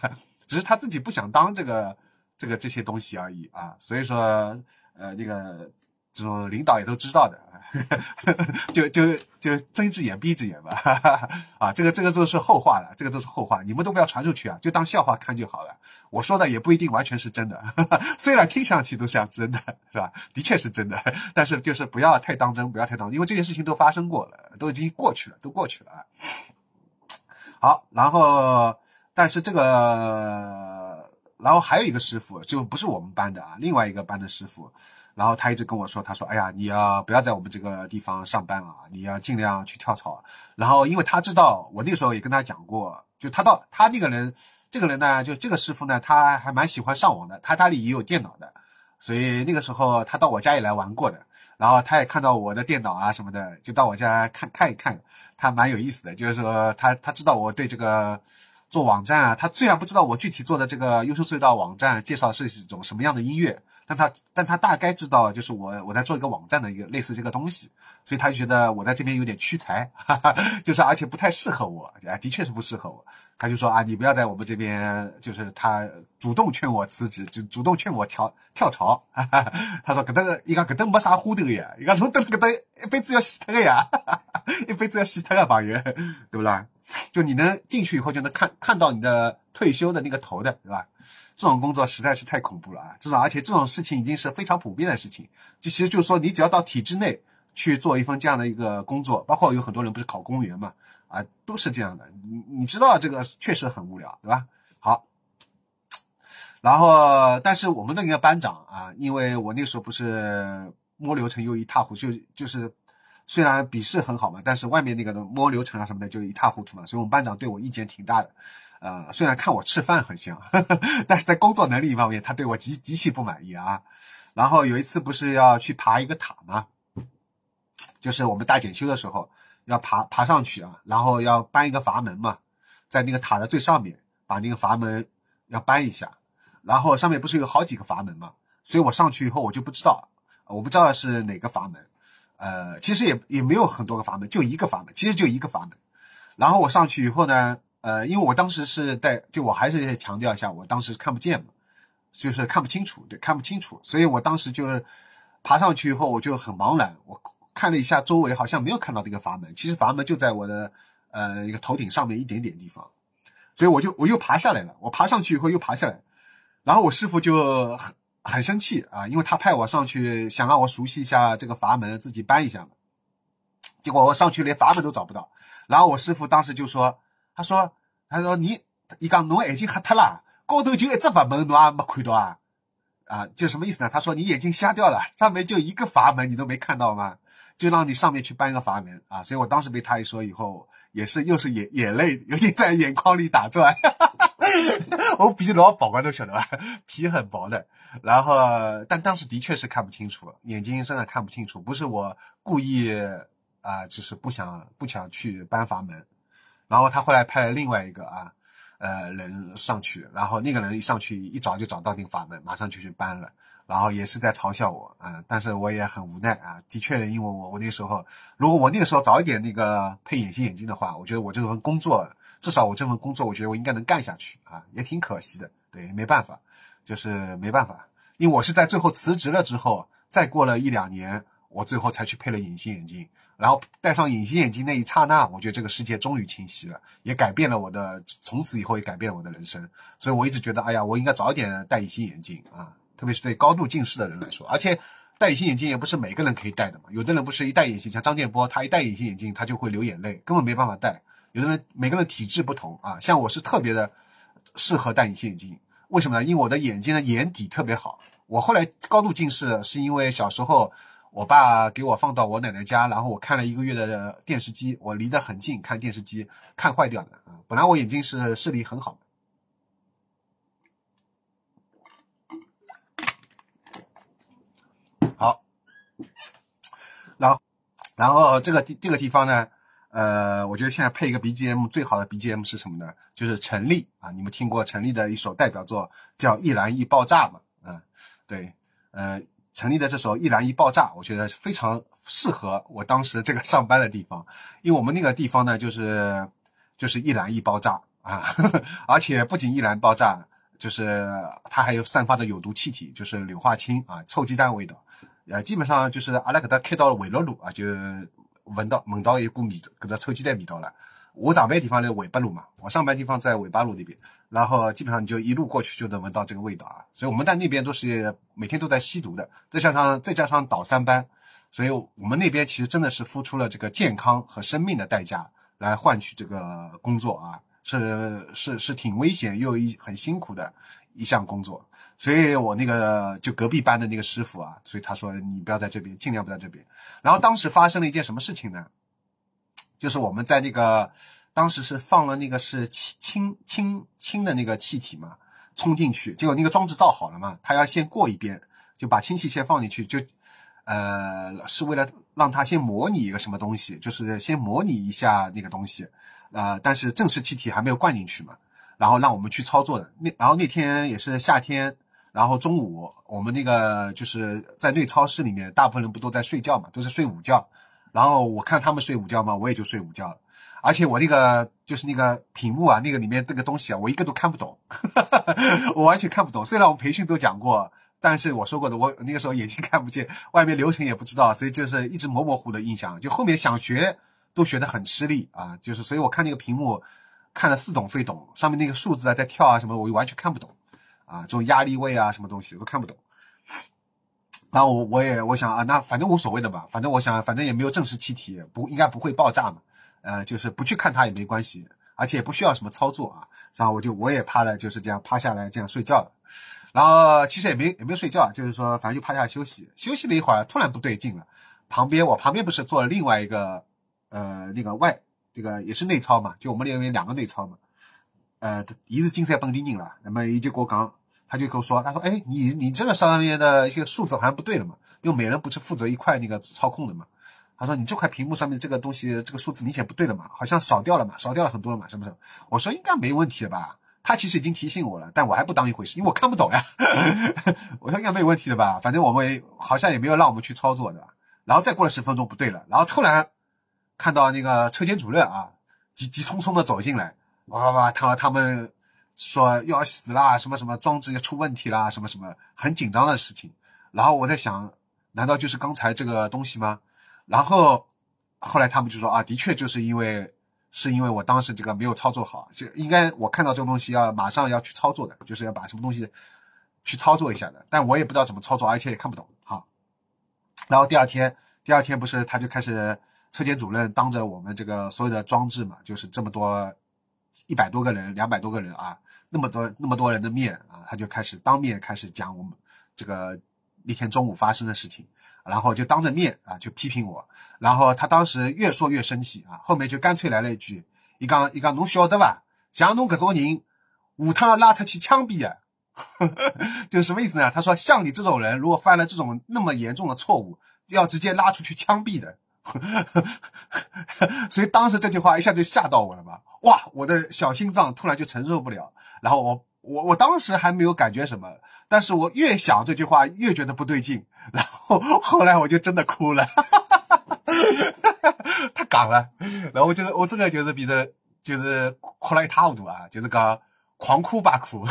只是他自己不想当这个这个这些东西而已啊。所以说，呃，那个这种领导也都知道的，就就就睁一只眼闭一只眼吧，啊，这个这个都是后话了，这个都是后话，你们都不要传出去啊，就当笑话看就好了。我说的也不一定完全是真的，虽然听上去都像真的，是吧？的确是真的，但是就是不要太当真，不要太当真，因为这些事情都发生过了，都已经过去了，都过去了啊。好，然后但是这个，然后还有一个师傅，就不是我们班的啊，另外一个班的师傅。然后他一直跟我说，他说：“哎呀，你要不要在我们这个地方上班啊？你要尽量去跳槽。”然后，因为他知道我那个时候也跟他讲过，就他到他那个人，这个人呢，就这个师傅呢，他还蛮喜欢上网的，他家里也有电脑的，所以那个时候他到我家里来玩过的。然后他也看到我的电脑啊什么的，就到我家看看一看，他蛮有意思的。就是说，他他知道我对这个做网站啊，他虽然不知道我具体做的这个优秀隧道网站介绍是一种什么样的音乐。但他但他大概知道，就是我我在做一个网站的一个类似这个东西，所以他就觉得我在这边有点屈才，哈哈，就是而且不太适合我，啊，的确是不适合我。他就说啊，你不要在我们这边，就是他主动劝我辞职，就主动劝我跳跳槽。哈哈，他说搿搭伊讲搿搭没啥花头呀，伊讲侬等搿搭一辈子要洗脱的呀，一辈子要洗脱的朋友，对不啦？就你能进去以后就能看看到你的退休的那个头的，对吧？这种工作实在是太恐怖了啊！这种而且这种事情已经是非常普遍的事情。就其实就是说，你只要到体制内去做一份这样的一个工作，包括有很多人不是考公务员嘛，啊，都是这样的。你你知道这个确实很无聊，对吧？好，然后但是我们那个班长啊，因为我那时候不是摸流程又一塌糊涂，就就是虽然笔试很好嘛，但是外面那个摸流程啊什么的就一塌糊涂嘛，所以我们班长对我意见挺大的。呃，虽然看我吃饭很香，但是在工作能力方面，他对我极极其不满意啊。然后有一次不是要去爬一个塔吗？就是我们大检修的时候要爬爬上去啊，然后要搬一个阀门嘛，在那个塔的最上面把那个阀门要搬一下，然后上面不是有好几个阀门嘛，所以我上去以后我就不知道，我不知道是哪个阀门，呃，其实也也没有很多个阀门，就一个阀门，其实就一个阀门。然后我上去以后呢。呃，因为我当时是带，就我还是强调一下，我当时看不见嘛，就是看不清楚，对，看不清楚，所以我当时就爬上去以后，我就很茫然，我看了一下周围，好像没有看到这个阀门，其实阀门就在我的呃一个头顶上面一点点地方，所以我就我又爬下来了，我爬上去以后又爬下来，然后我师傅就很生气啊，因为他派我上去想让我熟悉一下这个阀门，自己搬一下嘛，结果我上去连阀门都找不到，然后我师傅当时就说。他说：“他说你，你讲侬眼睛黑脱了，高头就一只阀门，侬也没看到啊？啊，就什么意思呢？他说你眼睛瞎掉了，上面就一个阀门，你都没看到吗？就让你上面去搬一个阀门啊！所以我当时被他一说以后，也是又是眼眼泪有点在眼眶里打转。我皮老薄啊，都晓得吧？皮很薄的。然后，但当时的确是看不清楚，眼睛真的看不清楚，不是我故意啊，就是不想不想去搬阀门。”然后他后来派了另外一个啊，呃人上去，然后那个人一上去一找就找到那个阀门，马上就去搬了，然后也是在嘲笑我啊，但是我也很无奈啊，的确，因为我我那时候如果我那个时候早一点那个配隐形眼镜的话，我觉得我这份工作至少我这份工作我觉得我应该能干下去啊，也挺可惜的，对，没办法，就是没办法，因为我是在最后辞职了之后，再过了一两年，我最后才去配了隐形眼镜。然后戴上隐形眼镜那一刹那，我觉得这个世界终于清晰了，也改变了我的，从此以后也改变了我的人生。所以我一直觉得，哎呀，我应该早点戴隐形眼镜啊，特别是对高度近视的人来说。而且戴隐形眼镜也不是每个人可以戴的嘛，有的人不是一戴隐形，像张建波，他一戴隐形眼镜他就会流眼泪，根本没办法戴。有的人每个人体质不同啊，像我是特别的适合戴隐形眼镜，为什么呢？因为我的眼睛的眼底特别好。我后来高度近视是因为小时候。我爸给我放到我奶奶家，然后我看了一个月的电视机，我离得很近看电视机，看坏掉的啊！本来我眼睛是视力很好的。好，然后，然后这个地这个地方呢，呃，我觉得现在配一个 BGM 最好的 BGM 是什么呢？就是陈粒啊！你们听过陈粒的一首代表作叫《易燃易爆炸》吗？嗯，对，呃。陈立的这首《易燃易爆炸》，我觉得非常适合我当时这个上班的地方，因为我们那个地方呢，就是就是易燃易爆炸啊呵呵，而且不仅易燃爆炸，就是它还有散发的有毒气体，就是硫化氢啊，臭鸡蛋味道，呃，基本上就是阿拉搿搭开到了维乐路啊，就闻到闻到一股味，搿只臭鸡蛋味道了。我上班地方在尾巴路嘛，我上班地方在尾巴路那边，然后基本上你就一路过去就能闻到这个味道啊。所以我们在那边都是每天都在吸毒的，再加上再加上倒三班，所以我们那边其实真的是付出了这个健康和生命的代价来换取这个工作啊，是是是挺危险又一很辛苦的一项工作。所以我那个就隔壁班的那个师傅啊，所以他说你不要在这边，尽量不在这边。然后当时发生了一件什么事情呢？就是我们在那个当时是放了那个是氢氢氢氢的那个气体嘛，冲进去，结果那个装置造好了嘛，他要先过一遍，就把氢气先放进去，就呃是为了让他先模拟一个什么东西，就是先模拟一下那个东西，呃，但是正式气体还没有灌进去嘛，然后让我们去操作的。那然后那天也是夏天，然后中午我们那个就是在内超市里面，大部分人不都在睡觉嘛，都是睡午觉。然后我看他们睡午觉嘛，我也就睡午觉了。而且我那个就是那个屏幕啊，那个里面这个东西啊，我一个都看不懂，我完全看不懂。虽然我们培训都讲过，但是我说过的，我那个时候眼睛看不见，外面流程也不知道，所以就是一直模模糊的印象。就后面想学都学得很吃力啊，就是所以我看那个屏幕看得似懂非懂，上面那个数字啊在跳啊什么，我就完全看不懂啊，这种压力位啊什么东西我都看不懂。然后我我也我想啊，那反正无所谓的吧，反正我想，反正也没有正式气体，不应该不会爆炸嘛，呃，就是不去看它也没关系，而且也不需要什么操作啊。然后我就我也趴了，就是这样趴下来这样睡觉了。然后其实也没也没有睡觉，就是说反正就趴下休息，休息了一会儿，突然不对劲了。旁边我旁边不是坐了另外一个呃那个外这个也是内操嘛，就我们那边两个内操嘛，呃，一是金赛本地人了，那么一就给我讲。他就跟我说：“他说，哎，你你这个上面的一些数字好像不对了嘛，因为每人不是负责一块那个操控的嘛。他说你这块屏幕上面这个东西，这个数字明显不对了嘛，好像少掉了嘛，少掉了很多了嘛，是不是？我说应该没问题了吧？他其实已经提醒我了，但我还不当一回事，因为我看不懂呀。我说应该没有问题的吧？反正我们好像也没有让我们去操作的。然后再过了十分钟，不对了，然后突然看到那个车间主任啊，急急匆匆的走进来，哇哇哇，他说他们。”说要死啦，什么什么装置要出问题啦，什么什么很紧张的事情。然后我在想，难道就是刚才这个东西吗？然后后来他们就说啊，的确就是因为是因为我当时这个没有操作好，就应该我看到这个东西要马上要去操作的，就是要把什么东西去操作一下的。但我也不知道怎么操作，而且也看不懂。好，然后第二天，第二天不是他就开始车间主任当着我们这个所有的装置嘛，就是这么多一百多个人，两百多个人啊。那么多那么多人的面啊，他就开始当面开始讲我们这个那天中午发生的事情，然后就当着面啊就批评我，然后他当时越说越生气啊，后面就干脆来了一句：“一刚一刚，侬晓得吧？像侬这种人，下趟拉出去枪毙啊！” 就是什么意思呢？他说像你这种人，如果犯了这种那么严重的错误，要直接拉出去枪毙的。所以当时这句话一下就吓到我了嘛，哇，我的小心脏突然就承受不了。然后我我我当时还没有感觉什么，但是我越想这句话越觉得不对劲，然后后来我就真的哭了，太港了，然后我就是我这个就是比这，就是哭了一塌糊涂啊，就是个狂哭吧哭。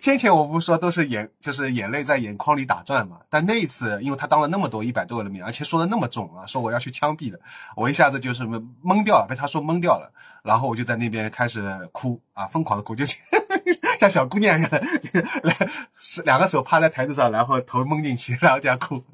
先前我不是说都是眼就是眼泪在眼眶里打转嘛，但那一次因为他当了那么多一百多个人面，而且说的那么重啊，说我要去枪毙的，我一下子就是懵掉了，被他说懵掉了。然后我就在那边开始哭啊，疯狂的哭，就 像小姑娘一样，来 是两个手趴在台子上，然后头蒙进去，然后这样哭。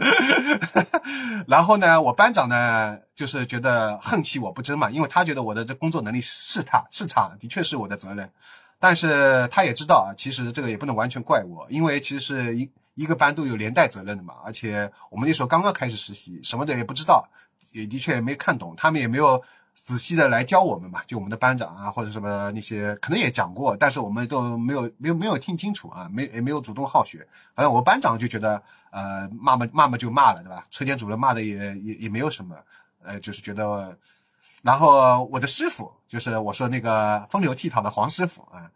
然后呢，我班长呢，就是觉得恨气我不争嘛，因为他觉得我的这工作能力是差是差，的确是我的责任。但是他也知道啊，其实这个也不能完全怪我，因为其实是一一个班都有连带责任的嘛。而且我们那时候刚刚开始实习，什么的也不知道，也的确也没看懂，他们也没有。仔细的来教我们嘛，就我们的班长啊，或者什么那些，可能也讲过，但是我们都没有没有没有听清楚啊，没也没有主动好学。反正我班长就觉得，呃，骂嘛骂嘛就骂了，对吧？车间主任骂的也也也没有什么，呃，就是觉得，然后我的师傅就是我说那个风流倜傥的黄师傅啊。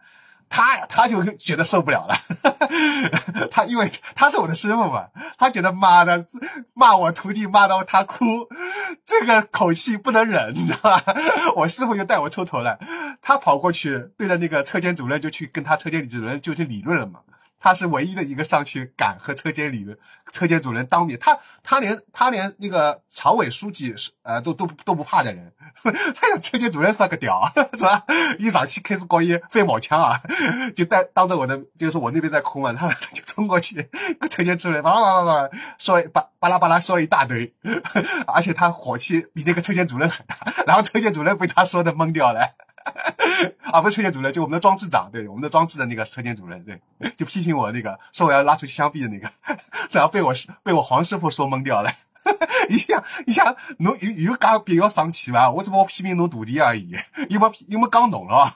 他，他就觉得受不了了。他因为他是我的师傅嘛，他觉得妈的骂我徒弟骂到他哭，这个口气不能忍，你知道吧？我师傅就带我出头了，他跑过去对着那个车间主任就去跟他车间主任就去理论了嘛。他是唯一的一个上去敢和车间里车间主任当面，他他连他连那个常委书记是呃都都都不怕的人，他让车间主任是个屌 是吧？一上去开始搞一飞毛枪啊，就带当着我的就是我那边在哭嘛，他就冲过去跟车间主任巴拉巴拉巴拉说巴巴拉巴拉说了一大堆，而且他火气比那个车间主任很大，然后车间主任被他说的懵掉了。啊，不是车间主任，就我们的装置长，对，我们的装置的那个车间主任，对，就批评我那个，说我要拉出去枪毙的那个，然后被我被我黄师傅说懵掉了。你想，你想，侬有有讲必要生气吧？我只不过批评侬徒弟而已，又没又没讲侬了，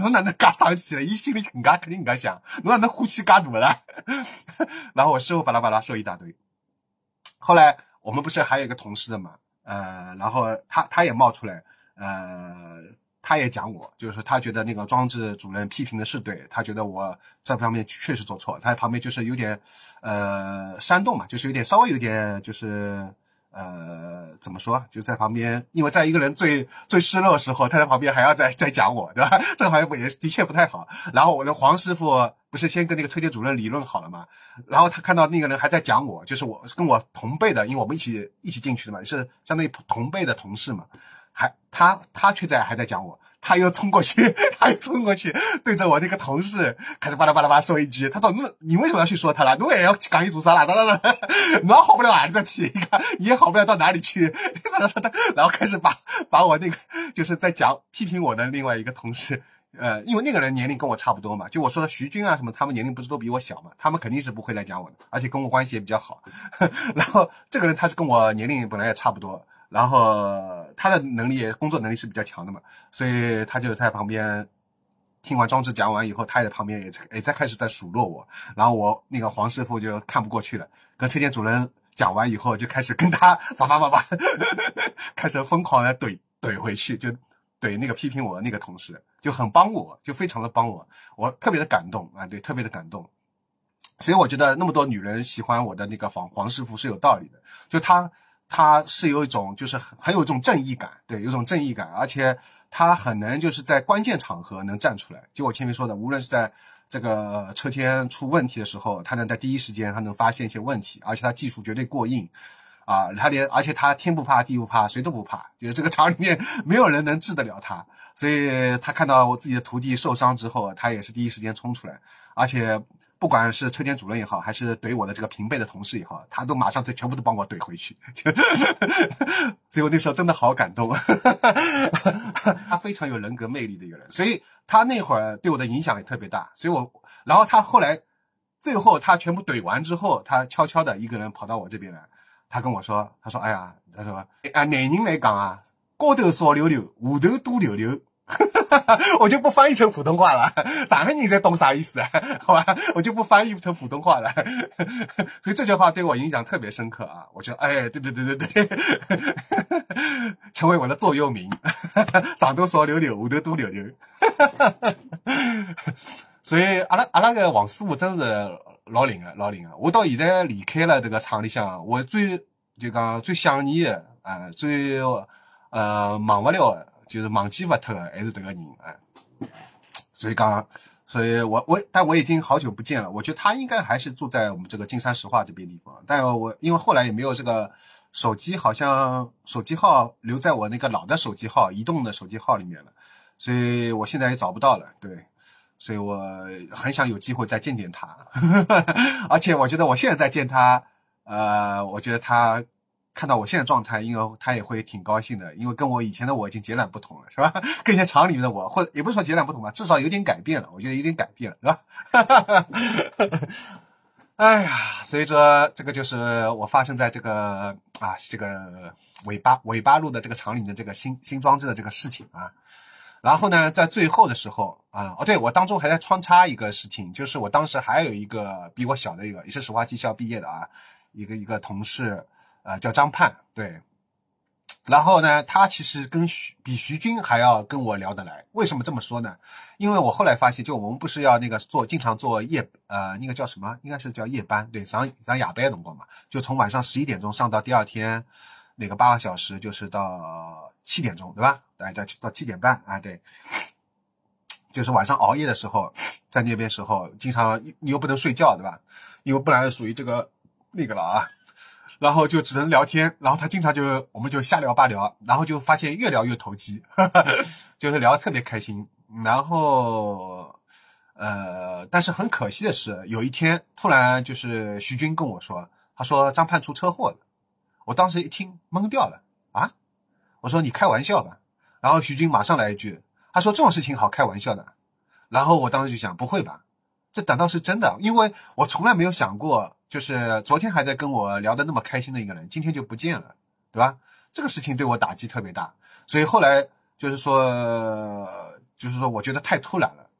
侬哪能介生气了？伊心里更加肯定介想，侬哪能火气介大了？然后我师傅巴拉巴拉说一大堆。后来我们不是还有一个同事的嘛？呃，然后他他也冒出来，呃。他也讲我，就是他觉得那个装置主任批评的是对，他觉得我这方面确实做错。他在旁边就是有点，呃，煽动嘛，就是有点稍微有点，就是呃，怎么说？就在旁边，因为在一个人最最失落的时候，他在旁边还要再再讲我，对吧？这个好像也的确不太好。然后我的黄师傅不是先跟那个车间主任理论好了嘛？然后他看到那个人还在讲我，就是我跟我同辈的，因为我们一起一起进去的嘛，是相当于同辈的同事嘛。还他他却在还在讲我，他又冲过去，他又冲过去，对着我那个同事开始巴拉巴拉巴拉说一句，他说：“你你为什么要去说他了？你也要讲一组啥啦？哒哒哒，你好不了哪里的去？你看你也好不了到哪里去？然后开始把把我那个就是在讲批评我的另外一个同事，呃，因为那个人年龄跟我差不多嘛，就我说的徐军啊什么，他们年龄不是都比我小嘛，他们肯定是不会来讲我的，而且跟我关系也比较好。然后这个人他是跟我年龄本来也差不多。然后他的能力也工作能力是比较强的嘛，所以他就在旁边听完庄子讲完以后，他也在旁边也在也在开始在数落我。然后我那个黄师傅就看不过去了，跟车间主任讲完以后，就开始跟他叭叭叭叭，开始疯狂的怼怼回去，就怼那个批评我的那个同事，就很帮我，就非常的帮我，我特别的感动啊，对，特别的感动。所以我觉得那么多女人喜欢我的那个黄黄师傅是有道理的，就他。他是有一种，就是很很有一种正义感，对，有种正义感，而且他很能就是在关键场合能站出来。就我前面说的，无论是在这个车间出问题的时候，他能在第一时间他能发现一些问题，而且他技术绝对过硬，啊，他连而且他天不怕地不怕，谁都不怕，就是这个厂里面没有人能治得了他。所以他看到我自己的徒弟受伤之后，他也是第一时间冲出来，而且。不管是车间主任也好，还是怼我的这个平辈的同事也好，他都马上这全部都帮我怼回去。所以我那时候真的好感动。他非常有人格魅力的一个人，所以他那会儿对我的影响也特别大。所以我，然后他后来最后他全部怼完之后，他悄悄的一个人跑到我这边来，他跟我说：“他说，哎呀，他说啊，男人来讲啊，高头少溜溜，下头多溜溜。” 我就不翻译成普通话了，哪个你在懂啥意思啊？好吧，我就不翻译成普通话了。所以这句话对我影响特别深刻啊！我觉得，哎，对对对对对，成为我的座右铭。上头少溜溜，下头多溜溜。所以阿拉阿拉个王师傅真是老灵啊，老灵啊！我到现在离开了这个厂里向，我最就讲最想念的啊，最呃忘不了的。就是忘记不脱的，还是这个人啊，所以讲，所以我我，但我已经好久不见了。我觉得他应该还是住在我们这个金山石化这边地方，但我因为后来也没有这个手机，好像手机号留在我那个老的手机号、移动的手机号里面了，所以我现在也找不到了。对，所以我很想有机会再见见他，而且我觉得我现在再见他，呃，我觉得他。看到我现在状态，因为他也会挺高兴的，因为跟我以前的我已经截然不同了，是吧？跟以前厂里面的我，或者也不是说截然不同吧，至少有点改变了，我觉得有点改变了，是吧？哎呀，所以说这个就是我发生在这个啊这个尾巴尾巴路的这个厂里面的这个新新装置的这个事情啊。然后呢，在最后的时候啊，哦，对我当中还在穿插一个事情，就是我当时还有一个比我小的一个，也是石化技校毕业的啊，一个一个同事。呃，叫张盼，对，然后呢，他其实跟徐比徐军还要跟我聊得来。为什么这么说呢？因为我后来发现，就我们不是要那个做，经常做夜，呃，那个叫什么？应该是叫夜班，对，上上夜班的辰光嘛，就从晚上十一点钟上到第二天那个八个小时，就是到七点钟，对吧？大到到七点半啊，对。就是晚上熬夜的时候，在那边时候，经常你又不能睡觉，对吧？因为不然属于这个那个了啊。然后就只能聊天，然后他经常就我们就瞎聊八聊，然后就发现越聊越投机，就是聊得特别开心。然后，呃，但是很可惜的是，有一天突然就是徐军跟我说，他说张盼出车祸了。我当时一听懵掉了啊！我说你开玩笑吧。然后徐军马上来一句，他说这种事情好开玩笑的。然后我当时就想，不会吧？这难道是真的？因为我从来没有想过。就是昨天还在跟我聊的那么开心的一个人，今天就不见了，对吧？这个事情对我打击特别大，所以后来就是说，就是说，我觉得太突然了。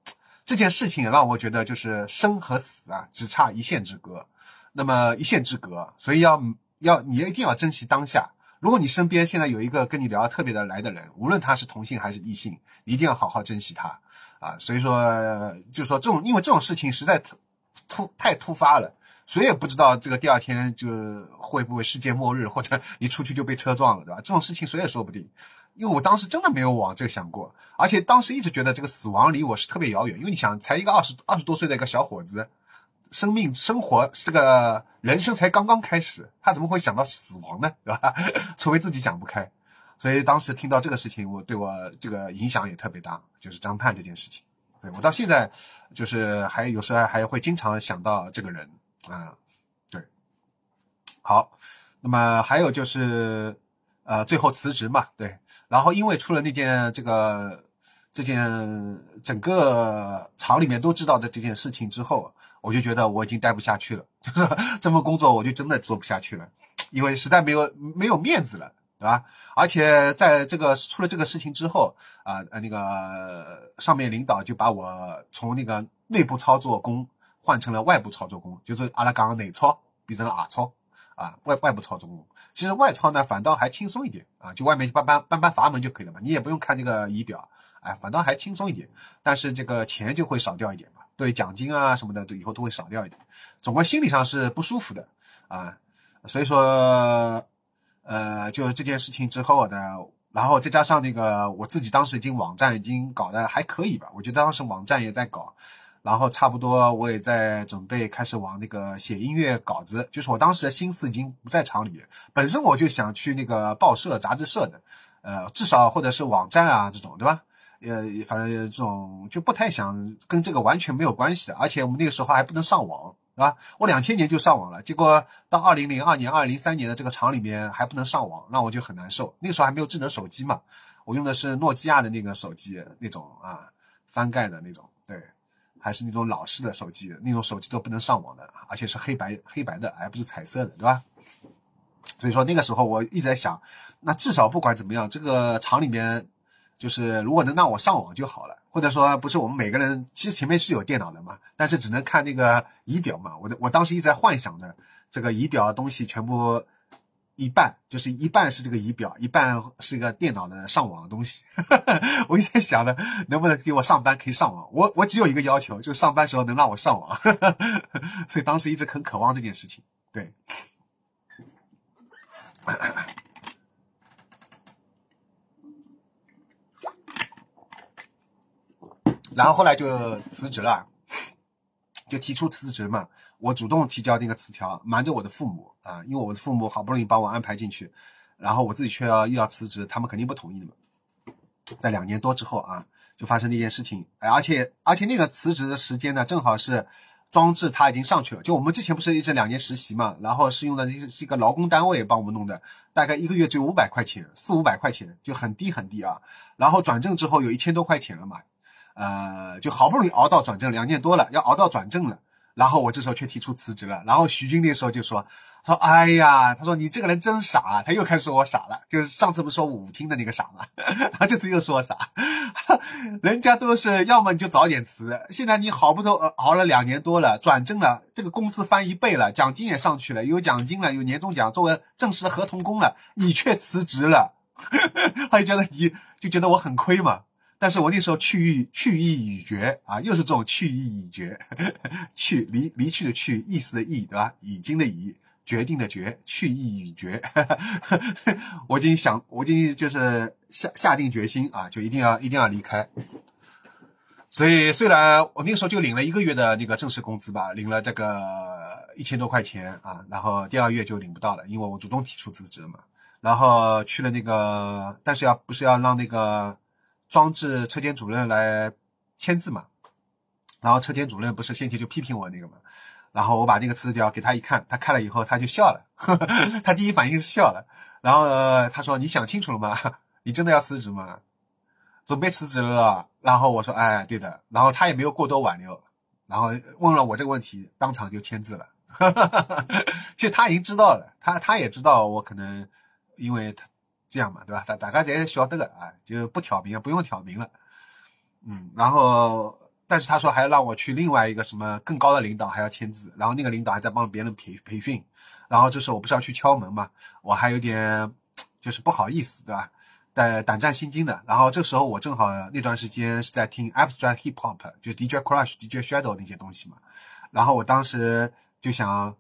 这件事情让我觉得，就是生和死啊，只差一线之隔。那么一线之隔，所以要要你一定要珍惜当下。如果你身边现在有一个跟你聊特别的来的人，无论他是同性还是异性，一定要好好珍惜他啊。所以说，就是说这种，因为这种事情实在突突太突发了。谁也不知道这个第二天就会不会世界末日，或者 你出去就被车撞了，对吧？这种事情谁也说不定。因为我当时真的没有往这个想过，而且当时一直觉得这个死亡离我是特别遥远。因为你想，才一个二十二十多岁的一个小伙子，生命生活这个人生才刚刚开始，他怎么会想到死亡呢？对吧？除非自己想不开。所以当时听到这个事情，我对我这个影响也特别大，就是张盼这件事情。对我到现在就是还有时候还会经常想到这个人。啊，对，好，那么还有就是，呃，最后辞职嘛，对，然后因为出了那件这个这件整个厂里面都知道的这件事情之后，我就觉得我已经待不下去了，就 是这份工作我就真的做不下去了，因为实在没有没有面子了，对吧？而且在这个出了这个事情之后，啊呃那个上面领导就把我从那个内部操作工。换成了外部操作工，就是阿拉刚刚内操变成了外操啊，外外部操作工。其实外操呢反倒还轻松一点啊，就外面搬搬搬搬阀门就可以了嘛，你也不用看这个仪表，哎，反倒还轻松一点。但是这个钱就会少掉一点嘛，对奖金啊什么的，都以后都会少掉一点。总归心理上是不舒服的啊，所以说，呃，就这件事情之后呢，然后再加上那个我自己当时已经网站已经搞得还可以吧，我觉得当时网站也在搞。然后差不多，我也在准备开始往那个写音乐稿子，就是我当时的心思已经不在厂里面。本身我就想去那个报社、杂志社的，呃，至少或者是网站啊这种，对吧？呃，反正这种就不太想跟这个完全没有关系的。而且我们那个时候还不能上网，对吧？我两千年就上网了，结果到二零零二年、二零零三年的这个厂里面还不能上网，那我就很难受。那个时候还没有智能手机嘛，我用的是诺基亚的那个手机，那种啊，翻盖的那种，还是那种老式的手机，那种手机都不能上网的，而且是黑白黑白的，而不是彩色的，对吧？所以说那个时候我一直在想，那至少不管怎么样，这个厂里面就是如果能让我上网就好了，或者说不是我们每个人其实前面是有电脑的嘛，但是只能看那个仪表嘛。我的我当时一直在幻想着这个仪表东西全部。一半就是一半是这个仪表，一半是一个电脑的上网的东西。我一直在想着能不能给我上班可以上网。我我只有一个要求，就是上班时候能让我上网。所以当时一直很渴望这件事情。对。然后后来就辞职了，就提出辞职嘛。我主动提交那个词条，瞒着我的父母啊，因为我的父母好不容易把我安排进去，然后我自己却要又要辞职，他们肯定不同意的嘛。在两年多之后啊，就发生那件事情，哎，而且而且那个辞职的时间呢，正好是装置他已经上去了。就我们之前不是一直两年实习嘛，然后是用的那是一个劳工单位帮我们弄的，大概一个月只有五百块钱，四五百块钱就很低很低啊。然后转正之后有一千多块钱了嘛，呃，就好不容易熬到转正，两年多了，要熬到转正了。然后我这时候却提出辞职了。然后徐军那时候就说：“说哎呀，他说你这个人真傻。”他又开始说我傻了，就是上次不是说舞厅的那个傻吗？他这次又说我傻。人家都是要么你就早点辞，现在你好不容易熬了两年多了，转正了，这个工资翻一倍了，奖金也上去了，有奖金了，有年终奖，作为正式的合同工了，你却辞职了，他就觉得你就觉得我很亏嘛。但是我那时候去意去意已决啊，又是这种去意已决，去离离去的去，意思的意，对吧？已经的已，决定的决，去意已决。我已经想，我已经就是下下定决心啊，就一定要一定要离开。所以虽然我那个时候就领了一个月的那个正式工资吧，领了这个一千多块钱啊，然后第二月就领不到了，因为我主动提出辞职嘛。然后去了那个，但是要不是要让那个装置车间主任来签字嘛？然后车间主任不是先前就批评我那个嘛？然后我把那个辞职表给他一看，他看了以后他就笑了，呵 呵他第一反应是笑了。然后他说：“你想清楚了吗？你真的要辞职吗？准备辞职了？”然后我说：“哎，对的。”然后他也没有过多挽留，然后问了我这个问题，当场就签字了。其实他已经知道了，他他也知道我可能因为他这样嘛，对吧？大大家在晓得的啊，就不挑明，不用挑明了。嗯，然后但是他说还要让我去另外一个什么更高的领导还要签字，然后那个领导还在帮别人培培训。然后这时候我不是要去敲门嘛，我还有点就是不好意思，对吧？胆胆战心惊的。然后这时候我正好那段时间是在听 Abstract Hip Hop，就 DJ Crush、DJ Shadow 那些东西嘛。然后我当时就想，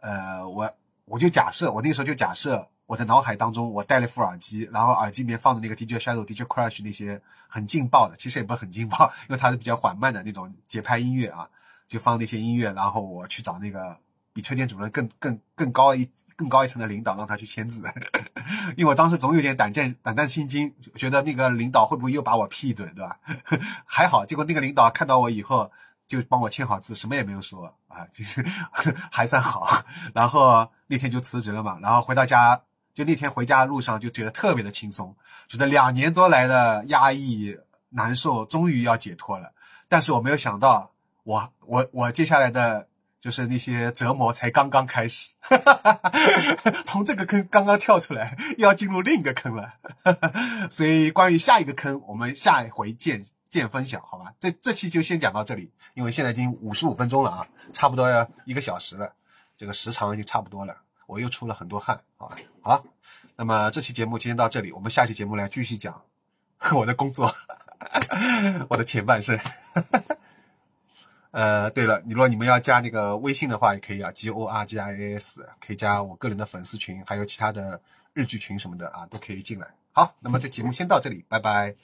呃，我我就假设，我那时候就假设我的脑海当中我戴了副耳机，然后耳机里面放的那个 DJ Shadow、DJ Crush 那些很劲爆的，其实也不是很劲爆，因为它是比较缓慢的那种节拍音乐啊，就放那些音乐，然后我去找那个。比车间主任更更更高一更高一层的领导让他去签字，因为我当时总有点胆战胆战心惊，觉得那个领导会不会又把我批一顿，对吧？还好，结果那个领导看到我以后就帮我签好字，什么也没有说啊，就是 还算好。然后那天就辞职了嘛，然后回到家，就那天回家的路上就觉得特别的轻松，觉得两年多来的压抑难受终于要解脱了。但是我没有想到，我我我接下来的。就是那些折磨才刚刚开始，从这个坑刚刚跳出来，又要进入另一个坑了。所以关于下一个坑，我们下一回见见分享，好吧？这这期就先讲到这里，因为现在已经五十五分钟了啊，差不多要一个小时了，这个时长就差不多了。我又出了很多汗，好吧？好，那么这期节目今天到这里，我们下期节目来继续讲 我的工作，我的前半生。呃，对了，你如果你们要加那个微信的话，也可以啊，G O R G I A S，可以加我个人的粉丝群，还有其他的日剧群什么的啊，都可以进来。好，那么这节目先到这里，拜拜。